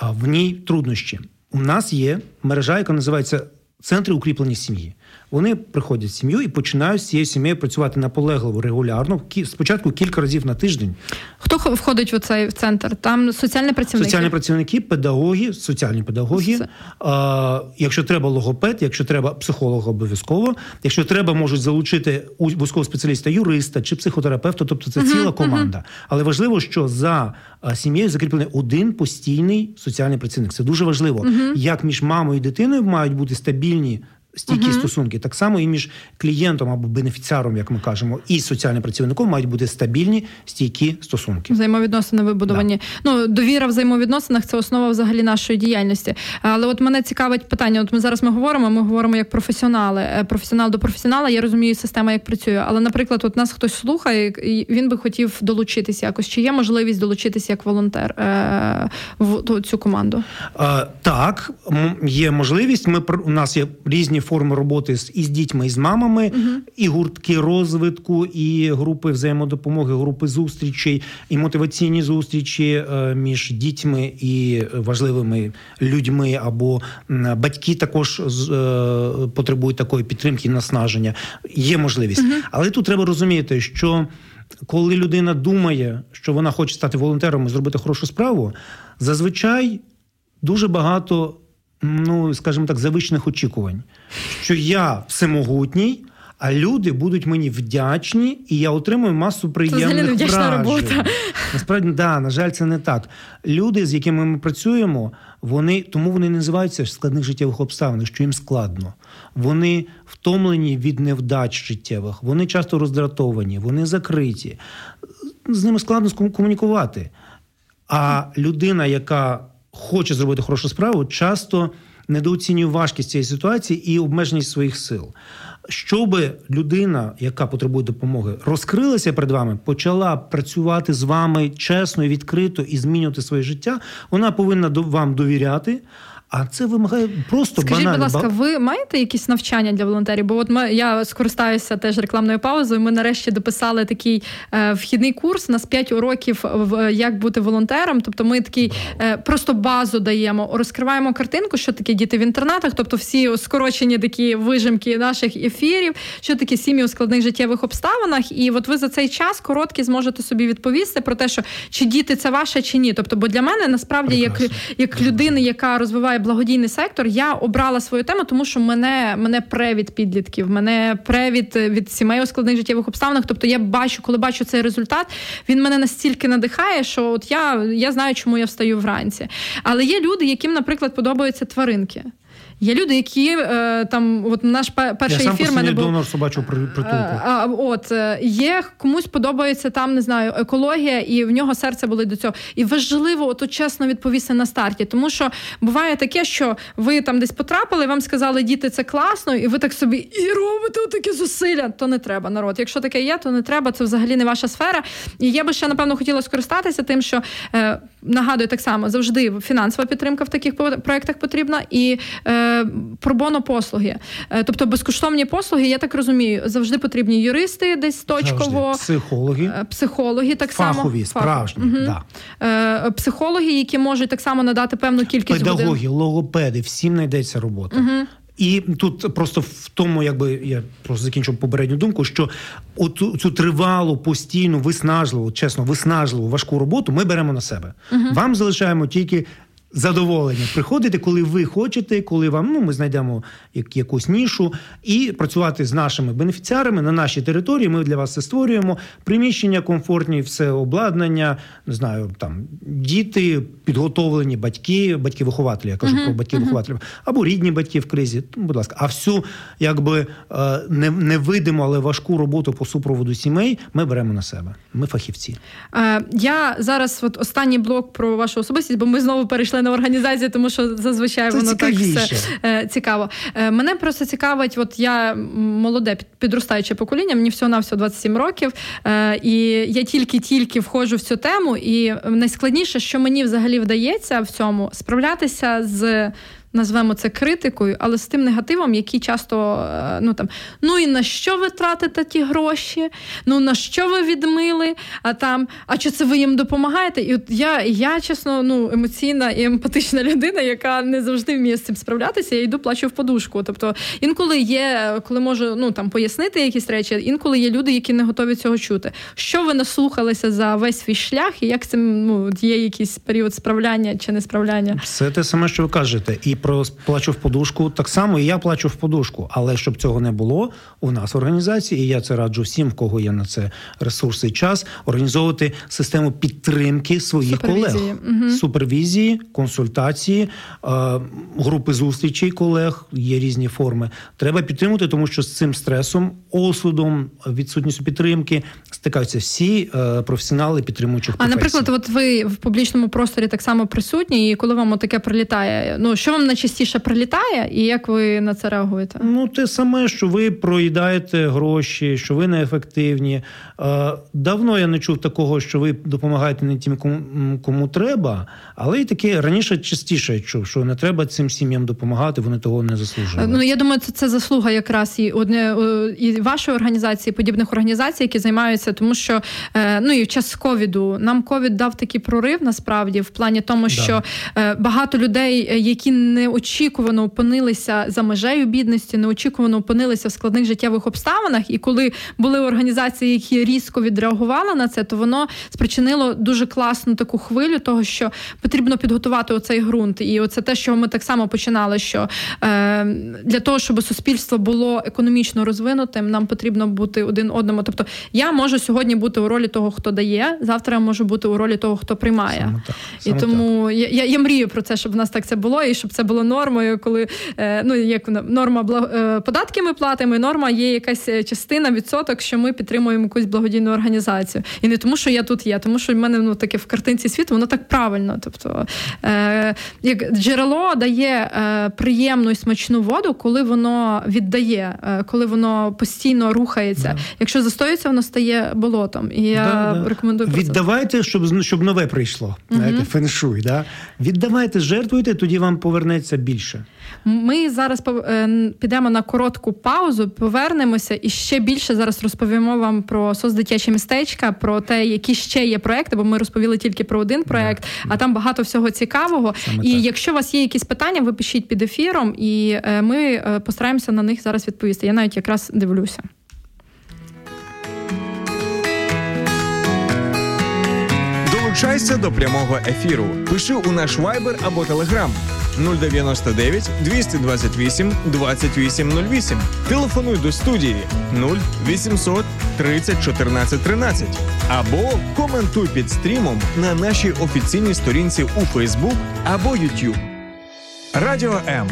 в ній труднощі. У нас є мережа, яка називається Центри укріплення сім'ї. Вони приходять в сім'ю і починають з цією сім'єю працювати наполегливо, регулярно, спочатку кілька разів на тиждень.
Хто входить в цей центр? Там соціальні працівники?
Соціальні працівники, педагоги, соціальні педагоги. А, Якщо треба логопед, якщо треба психолог обов'язково, якщо треба, можуть залучити вузького спеціаліста, юриста чи психотерапевта, тобто це ціла команда. Але важливо, що за сім'єю закріплений один постійний соціальний працівник. Це дуже важливо, як між мамою і дитиною мають бути стабільні стійкі uh стосунки. Так само і між клієнтом або бенефіціаром, як ми кажемо, і соціальним працівником мають бути стабільні стійкі стосунки.
Взаємовідносини вибудовані. Да. Ну довіра в взаємовідносинах це основа взагалі нашої діяльності. Але от мене цікавить питання. От ми зараз ми говоримо. Ми говоримо як професіонали. Е, професіонал до професіонала. Я розумію система, як працює. Але, наприклад, от нас хтось слухає, і він би хотів долучитися якось. Чи є можливість долучитися як волонтер е, в цю команду?
А, Так, є можливість. Ми у нас є різні форми роботи з із дітьми і з мамами, uh і гуртки розвитку, і групи взаємодопомоги, групи зустрічей, і мотиваційні зустрічі е, між дітьми і важливими людьми, або батьки також е, потребують такої підтримки наснаження. Є можливість, uh але тут треба розуміти, що коли людина думає, що вона хоче стати волонтером і зробити хорошу справу, зазвичай дуже багато ну скажімо так, завищених очікувань, що я всемогутній. А люди будуть мені вдячні, і я отримую масу приємних
це вражень. робота.
Насправді, да, на жаль, це не так. Люди, з якими ми працюємо, вони тому вони називаються складних життєвих обставин, що їм складно. Вони втомлені від невдач життєвих, вони часто роздратовані, вони закриті. З ними складно комунікувати. А людина, яка хоче зробити хорошу справу, часто недооцінює важкість цієї ситуації і обмеженість своїх сил. Щоби людина, яка потребує допомоги, розкрилася перед вами, почала працювати з вами чесно і відкрито і змінювати своє життя, вона повинна вам довіряти. А це вимагає просто
Скажіть,
банально.
будь ласка, ви маєте якісь навчання для волонтерів? Бо от ми я скористаюся теж рекламною паузою. Ми нарешті дописали такий е, вхідний курс на 5 уроків в як бути волонтером. Тобто, ми такий е, просто базу даємо, розкриваємо картинку, що таке діти в інтернатах, тобто всі скорочені такі вижимки наших ефірів, що таке сім'ї у складних життєвих обставинах. І от ви за цей час короткі зможете собі відповісти про те, що чи діти це ваше, чи ні. Тобто, бо для мене насправді, як як людини, яка розвиває благодійний сектор, я обрала свою тему, тому що мене мене превід підлітків, мене превід від сімей у складних життєвих обставинах. Тобто я бачу, коли бачу цей результат, він мене настільки надихає, що от я, я знаю, чому я встаю вранці. Але є люди, яким, наприклад, подобаються тваринки. Є люди, які е, там, от наш перший
Я
ефір
мене був... донор собачого притулку. Е,
а, От е, є комусь подобається там, не знаю, екологія, і в нього серце болить до цього. І важливо от, чесно відповісти на старті, тому що буває таке, що ви там десь потрапили, вам сказали, діти, це класно, і ви так собі і робите такі зусилля. То не треба народ. Якщо таке є, то не треба. Це взагалі не ваша сфера. І я би ще напевно хотіла скористатися тим, що нагадую так само завжди фінансова підтримка в таких проектах потрібна і. Е, пробоно послуги. Е, тобто безкоштовні послуги, я так розумію, завжди потрібні юристи десь точково,
завжди. психологи,
е, психологи так
Фахові,
само
справжні, угу. да.
Е, психологи, які можуть так само надати певну кількість
педагоги,
годин.
логопеди, всім знайдеться робота. Угу. І тут просто в тому, якби я просто закінчив попередню думку, що оту цю тривалу, постійну, виснажливу, чесно, виснажливу важку роботу ми беремо на себе. Угу. Вам залишаємо тільки задоволення приходити, коли ви хочете, коли вам ну ми знайдемо як, якусь нішу, і працювати з нашими бенефіціарами на нашій території. Ми для вас це створюємо. Приміщення комфортні, все обладнання, не знаю, там діти підготовлені, батьки, батьки-вихователі. Я кажу uh-huh, про батьків-вихователів, uh-huh. або рідні батьки в кризі. Будь ласка, а всю якби е, не невидиму, але важку роботу по супроводу сімей. Ми беремо на себе. Ми фахівці.
Е, Я зараз, от останній блок про вашу особистість, бо ми знову перейшли члени організації, тому що зазвичай
Це
воно
цікавіше.
так все е, цікаво. Е, мене просто цікавить, от я молоде підростаюче покоління, мені всього на всього 27 років, е, і я тільки-тільки входжу в цю тему. І найскладніше, що мені взагалі вдається в цьому, справлятися з назвемо це критикою, але з тим негативом, який часто е, ну там ну і на що ви тратите ті гроші? Ну на що ви відмили? А там, а чи це ви їм допомагаєте? І от я, я чесно, ну емоційна і емпатична людина, яка не завжди вміє з цим справлятися. Я йду плачу в подушку. Тобто інколи є, коли можу ну там пояснити якісь речі, інколи є люди, які не готові цього чути. Що ви наслухалися за весь свій шлях, і як цим ну є якийсь період справляння чи не справляння?
Все те саме, що ви кажете, і плачу в подушку так само, і я плачу в подушку. Але щоб цього не було, у нас в організації, і я це раджу всім, в кого є на це ресурси і час, організовувати систему підтримки своїх
Супервізії.
колег,
Угу.
супервізії, консультації, е, групи зустрічей колег, є різні форми. Треба підтримувати, тому що з цим стресом, осудом, відсутністю підтримки стикаються всі е, професіонали підтримуючих
А,
професій.
наприклад, от ви в публічному просторі так само присутні, і коли вам таке прилітає, ну що вам найчастіше прилітає, і як ви на це реагуєте?
Ну, те саме, що ви проїдаєте гроші, що ви неефективні. Е, Давно я не чув такого, що ви допомагаєте не тим, кому, кому треба, але й таке раніше частіше я чув, що не треба цим сім'ям допомагати, вони того не заслужили.
Ну я думаю, це, це заслуга якраз і одне і вашої організації, подібних організацій, які займаються, тому що е, ну і в час ковіду нам ковід дав такий прорив насправді в плані тому, що е, багато людей, які неочікувано опинилися за межею бідності, неочікувано опинилися в складних життєвих обставинах, і коли були організації, які різко відреагували на це, то воно спричинило дуже класну таку хвилю, того що потрібно підготувати оцей ґрунт. І оце те, що ми так само починали. Що е, для того, щоб суспільство було економічно розвинутим, нам потрібно бути один одному. Тобто, я можу сьогодні бути у ролі того, хто дає, завтра я можу бути у ролі того, хто приймає.
Саме так,
І
саме
тому я, я, я мрію про це, щоб в нас так це було, і щоб це було нормою, коли е, ну як норма е, податки ми платимо, і норма є якась е, частина, відсоток, що ми підтримуємо якусь благодійну організацію. І не тому, що я тут є, тому що в мене ну таке в картинці світу, воно так правильно. Тобто, е, як джерело дає приємну і смачну воду, коли воно віддає, коли воно постійно рухається.
Да.
Якщо застоюється, воно стає болотом. І я
Да, да.
рекомендую.
Віддавайте, щоб щоб нове прийшло. Знаєте, феншуй. Да? Віддавайте, жертвуйте, тоді вам повернеться більше.
Ми зараз е, підемо на коротку паузу, повернемося і ще більше зараз розповімо вам про соцдитячі містечка, про те, які ще є проекти, бо ми розповіли тільки про один проект, а там багато всього цікавого.
Саме
і
так.
якщо у вас є якісь питання, ви пишіть під ефіром, і е, ми е, постараємося на них зараз відповісти. Я навіть якраз дивлюся.
Долучайся до прямого ефіру. Пиши у наш Viber або Telegram 099 228 2808. Телефонуй до студії 0800 30 14 13. Або коментуй під стрімом на нашій офіційній сторінці у Facebook або YouTube. Радіо М.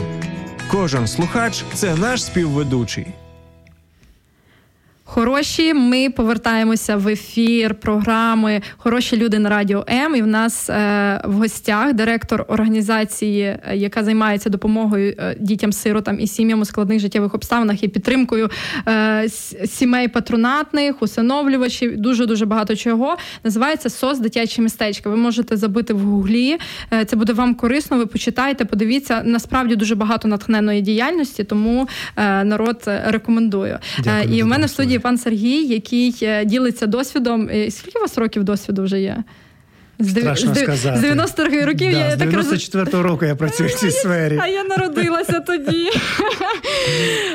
Кожен слухач це наш співведучий.
Хороші, ми повертаємося в ефір програми Хороші люди на радіо М. І в нас е, в гостях директор організації, е, яка займається допомогою е, дітям-сиротам і сім'ям у складних життєвих обставинах і підтримкою сімей патронатних, усиновлювачів, дуже дуже багато чого. Називається СОС дитяче містечко. Ви можете забити в гуглі. Це буде вам корисно. Ви почитайте, подивіться. Насправді дуже багато натхненної діяльності, тому народ рекомендую.
Дякую
і в мене в студії пан Сергій, який е, ділиться досвідом. Е, Скільки у вас років досвіду вже є?
Страшно
з
сказати.
З 90-х років
Да,
я
з
так розумію.
94-го року я працюю в цій сфері.
А я народилася тоді.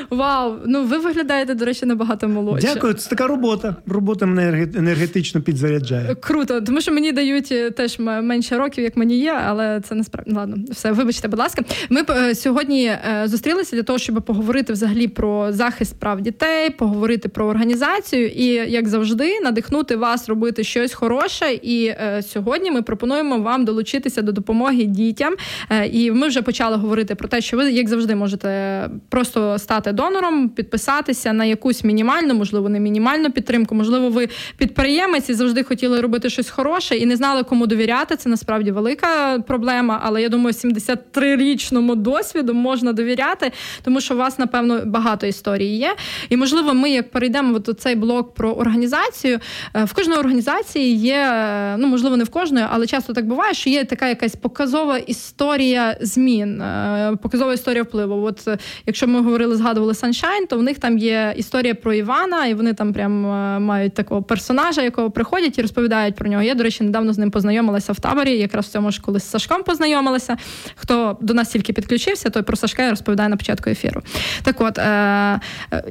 Вау! Ну ви виглядаєте, до речі, набагато молодше.
Дякую, це така робота. Робота мене енерге- енергетично підзаряджає.
Круто, тому що мені дають е, теж менше років, як мені є, але це насправді ладно. Все, вибачте, будь ласка. Ми е, сьогодні е, зустрілися для того, щоб поговорити взагалі про захист прав дітей, поговорити про організацію і, як завжди, надихнути вас робити щось хороше. І е, сьогодні ми пропонуємо вам долучитися до допомоги дітям. Е, і ми вже почали говорити про те, що ви, як завжди, можете просто стати донором, підписатися на якусь мінімальну, можливо, не мінімальну підтримку. Можливо, ви підприємець і завжди хотіли робити щось хороше і не знали, кому довіряти. Це насправді велика проблема. Але я думаю, 73-річному досвіду можна довіряти, тому що у вас, напевно, багато історій є. І можливо, ми як перейдемо в цей блок про організацію. Е, в кожної організації є, е, ну можливо, не в кожної, але часто так буває, що є така якась показова історія змін, е, показова історія впливу. От якщо ми говорили, згадували Sunshine, то в них там є історія про Івана, і вони там прям мають такого персонажа, якого приходять і розповідають про нього. Я, до речі, недавно з ним познайомилася в таборі. Якраз в цьому ж коли з Сашком познайомилася. Хто до нас тільки підключився, той про Сашка розповідає на початку ефіру. Так, от е,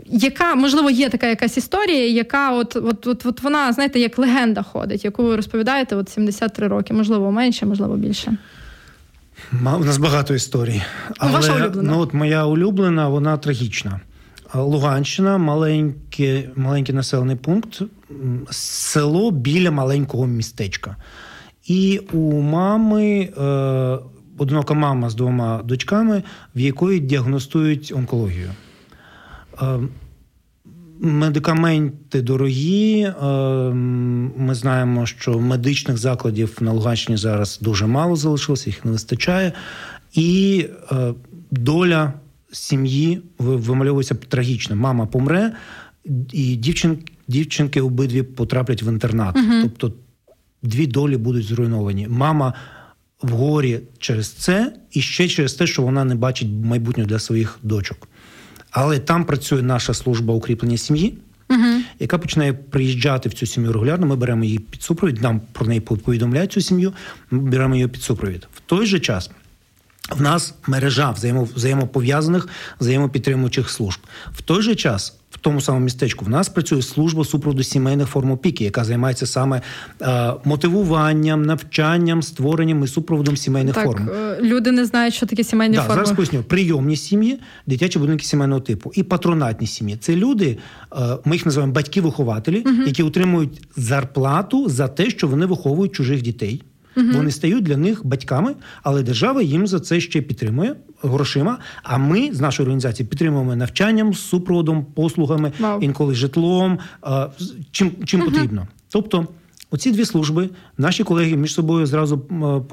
яка можливо є така якась історія, яка от, от, от, от вона, знаєте, як легенда ходить, яку ви розповідаєте от 73 роки, можливо, менше, можливо, більше.
У нас багато історій.
Ну, Але, Ваша улюблена?
Ну, от моя улюблена, вона трагічна. Луганщина, маленький, маленький населений пункт, село біля маленького містечка. І у мами, е, одинока мама з двома дочками, в якої діагностують онкологію. Медикаменти дорогі. Е, ми знаємо, що медичних закладів на Луганщині зараз дуже мало залишилося, їх не вистачає. І е, доля сім'ї вимальовується трагічно. Мама помре, і дівчинки, дівчинки обидві потраплять в інтернат. Угу. Тобто дві долі будуть зруйновані. Мама в горі через це і ще через те, що вона не бачить майбутнього для своїх дочок. Але там працює наша служба укріплення сім'ї, uh яка починає приїжджати в цю сім'ю регулярно. Ми беремо її під супровід, нам про неї повідомляють цю сім'ю. Ми беремо її під супровід. В той же час в нас мережа взаємо, взаємопов'язаних, взаємопідтримуючих служб. В той же час в тому самому містечку в нас працює служба супроводу сімейних форм опіки, яка займається саме е, мотивуванням, навчанням, створенням і супроводом сімейних
так,
форм.
Е, люди не знають, що таке сімейні
да,
форми.
Зараз поясню. прийомні сім'ї, дитячі будинки сімейного типу і патронатні сім'ї. Це люди, е, ми їх називаємо батьки-вихователі, угу. які отримують зарплату за те, що вони виховують чужих дітей. Угу. Вони стають для них батьками, але держава їм за це ще підтримує грошима. А ми з нашої організації підтримуємо навчанням, супроводом, послугами, Вау. інколи житлом, чим чим угу. потрібно. Тобто. Оці дві служби, наші колеги між собою зразу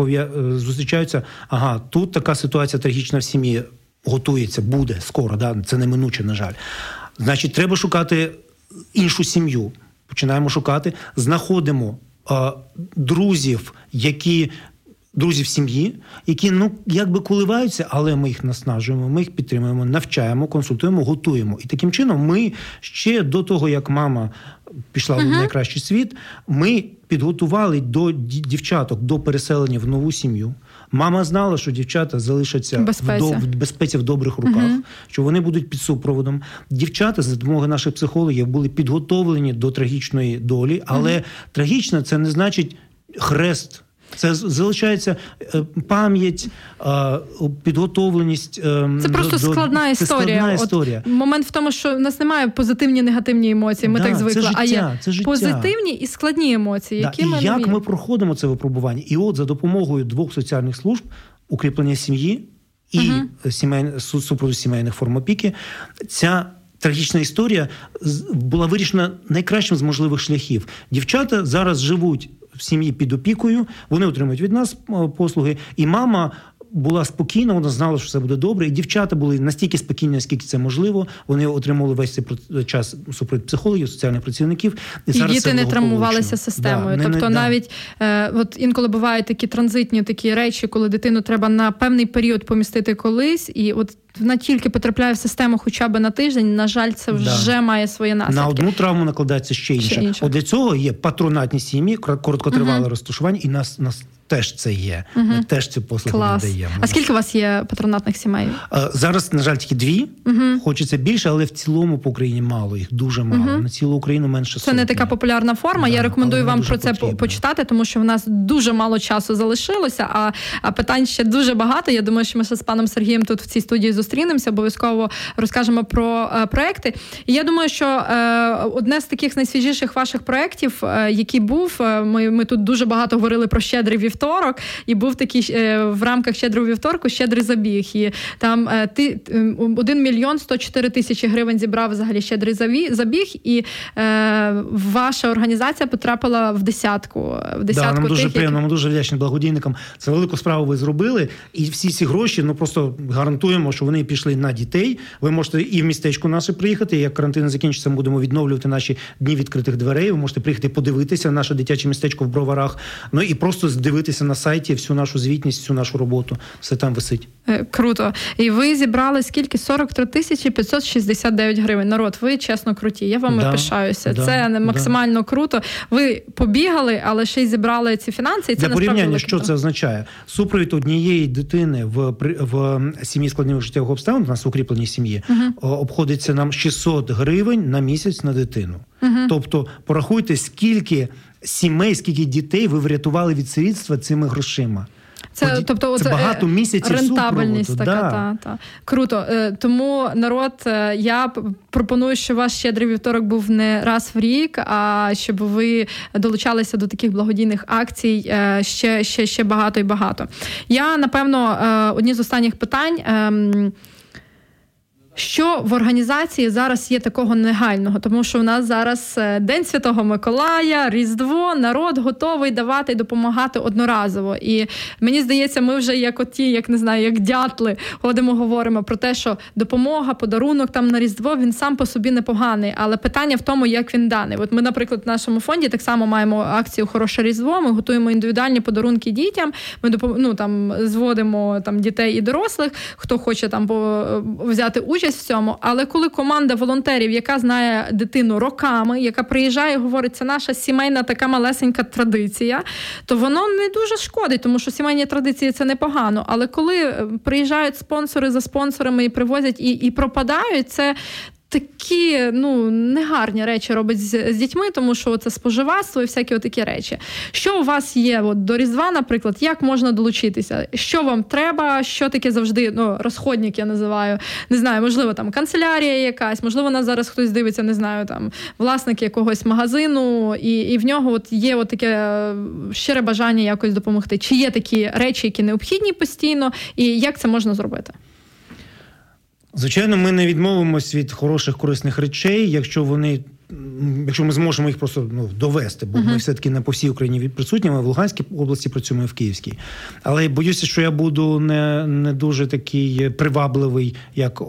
е, зустрічаються. Ага, тут така ситуація трагічна в сім'ї готується, буде скоро. Да? Це неминуче, на жаль. Значить, треба шукати іншу сім'ю. Починаємо шукати, знаходимо друзів, які друзів сім'ї, які ну якби коливаються, але ми їх наснажуємо, ми їх підтримуємо, навчаємо, консультуємо, готуємо. І таким чином, ми ще до того, як мама пішла uh-huh. в найкращий світ, ми підготували до дівчаток до переселення в нову сім'ю. Мама знала, що дівчата залишаться в, до, в безпеці в добрих руках, uh-huh. що вони будуть під супроводом. Дівчата за допомогою наших психологів були підготовлені до трагічної долі, але uh-huh. трагічна це не значить хрест. Це залишається е, пам'ять, підготовленість. Е,
це просто до, складна історія. Це складна історія. От момент в тому, що в нас немає позитивні негативні емоції. Ми да, так звикли.
Це життя,
а є
це життя.
позитивні і складні емоції.
Да,
які
і
ми
як ми проходимо це випробування? І от за допомогою двох соціальних служб укріплення сім'ї і uh сімей, супроводу сімейних форм опіки, ця. Трагічна історія була вирішена найкращим з можливих шляхів. Дівчата зараз живуть в сім'ї під опікою, вони отримують від нас е, послуги, і мама. Була спокійна, вона знала, що все буде добре. І дівчата були настільки спокійні, наскільки це можливо. Вони отримали весь цей час супровід психологів, соціальних працівників.
І, і зараз діти не травмувалися системою. Да, тобто, не, навіть е, от інколи бувають такі транзитні такі речі, коли дитину треба на певний період помістити колись, і от вона тільки потрапляє в систему хоча б на тиждень. На жаль, це вже да. має своє наслідки.
На одну травму накладається ще інша. Ще інша. От для цього є патронатні сім'ї, короткотривале uh розташування, і нас нас теж це є. Угу. Ми теж цю послугу надаємо.
А скільки у вас є патронатних сімей?
Зараз, на жаль, тільки дві. Угу. Хочеться більше, але в цілому по Україні мало їх дуже мало. Угу. На цілу Україну менше
Це
сотні.
не така популярна форма. Да, Я рекомендую вам про це потрібно. почитати, тому що в нас дуже мало часу залишилося. А, а питань ще дуже багато. Я думаю, що ми ще з паном Сергієм тут в цій студії зустрінемося, обов'язково розкажемо про е, проекти. І я думаю, що е, одне з таких найсвіжіших ваших проєктів, е, який був, ми ми тут дуже багато говорили про щедрий вівторок, і був такий в рамках щедрого вівторку щедрий забіг. І там ти 1 мільйон 104 тисячі гривень зібрав взагалі щедрий забіг, і ваша організація потрапила в десятку. В десятку
да, нам дуже
тих,
приємно, ми дуже вдячні благодійникам. Це велику справу ви зробили. І всі ці гроші, ну просто гарантуємо, що вони пішли на дітей. Ви можете і в містечко наше приїхати. Як карантин закінчиться, ми будемо відновлювати наші дні відкритих дверей. Ви можете приїхати подивитися наше дитяче містечко в броварах. Ну і просто здивитися на сайті всю нашу звітність, всю нашу роботу. Все там висить.
Е, круто. І ви зібрали скільки? 43 тисячі 569 гривень. Народ, ви чесно круті. Я вам да, пишаюся. Да, це максимально да. круто. Ви побігали, але ще й зібрали ці фінанси. І це
Для порівняння, що це означає? Супровід однієї дитини в в сім'ї складних життєвих обставин. У нас укріплені сім'ї uh обходиться нам 600 гривень на місяць на дитину. uh Тобто, порахуйте, скільки сімей, скільки дітей ви врятували від сирітства цими грошима.
Це Ході... тобто
це багато місяців
рентабельність
така.
Да. Та, та. Круто. Е, тому народ, е, я пропоную, щоб ваш щедрий вівторок був не раз в рік, а щоб ви долучалися до таких благодійних акцій е, ще ще, ще багато і багато. Я напевно одні з останніх питань. Що в організації зараз є такого негайного, тому що у нас зараз е, День Святого Миколая, Різдво, народ готовий давати і допомагати одноразово. І мені здається, ми вже як оті, як не знаю, як дятли, ходимо, говоримо про те, що допомога, подарунок там на Різдво він сам по собі непоганий. Але питання в тому, як він даний. От ми, наприклад, в нашому фонді так само маємо акцію Хороше Різдво. Ми готуємо індивідуальні подарунки дітям. Ми ну, там зводимо там дітей і дорослих, хто хоче там взяти участь участь в цьому, але коли команда волонтерів, яка знає дитину роками, яка приїжджає, і говорить, це наша сімейна така малесенька традиція, то воно не дуже шкодить, тому що сімейні традиції це непогано. Але коли е, приїжджають спонсори за спонсорами і привозять і, і пропадають, це такі ну негарні речі робить з, з дітьми, тому що це споживацтво і всякі такі речі. Що у вас є от, до Різдва, наприклад, як можна долучитися? Що вам треба? Що таке завжди ну, розходник, я називаю. Не знаю, можливо, там канцелярія якась, можливо, нас зараз хтось дивиться, не знаю, там власник якогось магазину, і і в нього от є от таке е, щире бажання якось допомогти. Чи є такі речі, які необхідні постійно, і як це можна зробити?
Звичайно, ми не відмовимось від хороших корисних речей, якщо вони. Якщо ми зможемо їх просто ну, довести, бо uh-huh. ми все-таки не по всій Україні присутні, ми в Луганській області працюємо і в Київській. Але боюся, що я буду не не дуже такий привабливий, як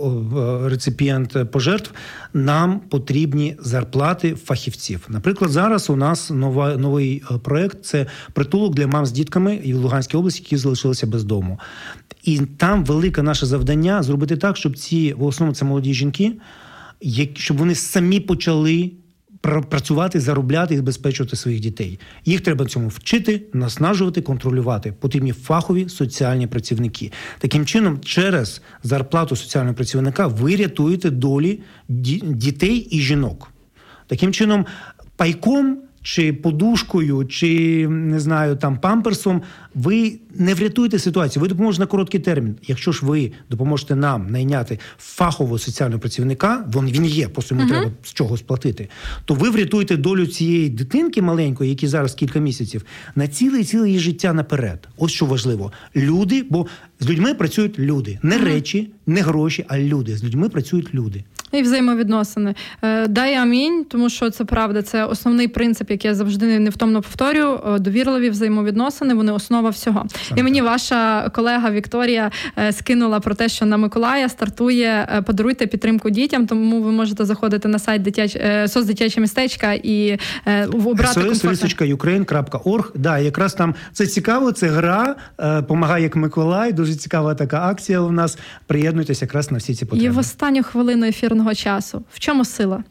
реципієнт пожертв. Нам потрібні зарплати фахівців. Наприклад, зараз у нас нова, новий е, проект це притулок для мам з дітками і в Луганській області, які залишилися без дому. І там велике наше завдання зробити так, щоб ці в основному це молоді жінки, щоб вони самі почали працювати, заробляти і забезпечувати своїх дітей. Їх треба цьому вчити, наснажувати, контролювати. Потрібні фахові соціальні працівники. Таким чином, через зарплату соціального працівника ви рятуєте долі дітей і жінок. Таким чином, пайком чи подушкою, чи не знаю, там памперсом, ви не врятуєте ситуацію. Ви допоможете на короткий термін. Якщо ж ви допоможете нам найняти фахового соціального працівника, він він є, просто йому uh-huh. треба з чогось платити. То ви врятуєте долю цієї дитинки маленької, які зараз кілька місяців, на ціле ціле її життя наперед. Ось що важливо. Люди, бо з людьми працюють люди, не uh-huh. речі, не гроші, а люди. З людьми працюють люди.
І взаємовідносини. Е, дай амінь, тому що це правда. Це основний принцип, який я завжди невтомно повторюю. Е, довірливі взаємовідносини, вони основа всього. Саме і мені ваша колега Вікторія е, скинула про те, що на Миколая стартує подаруйте підтримку дітям. Тому ви можете заходити на сайт дитяч соцдитяче містечка і обрати
ukraine.org. Да, якраз там це цікаво. Це гра помагає як Миколай. Дуже цікава така акція. У нас приєднуйтесь якраз на всі ці потреби.
І в останню хвилину ефірного мирного часу. В чому сила?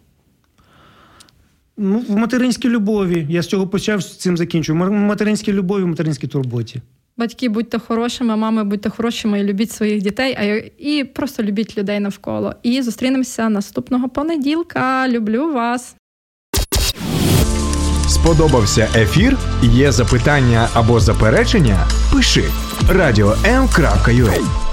Ну, В материнській любові. Я з цього почав з цим закінчую. В материнській любові, в материнській турботі.
Батьки, будьте хорошими, мами, будьте хорошими і любіть своїх дітей, а і просто любіть людей навколо. І зустрінемося наступного понеділка. Люблю вас.
Сподобався ефір? Є запитання або заперечення? Пиши радіом.ua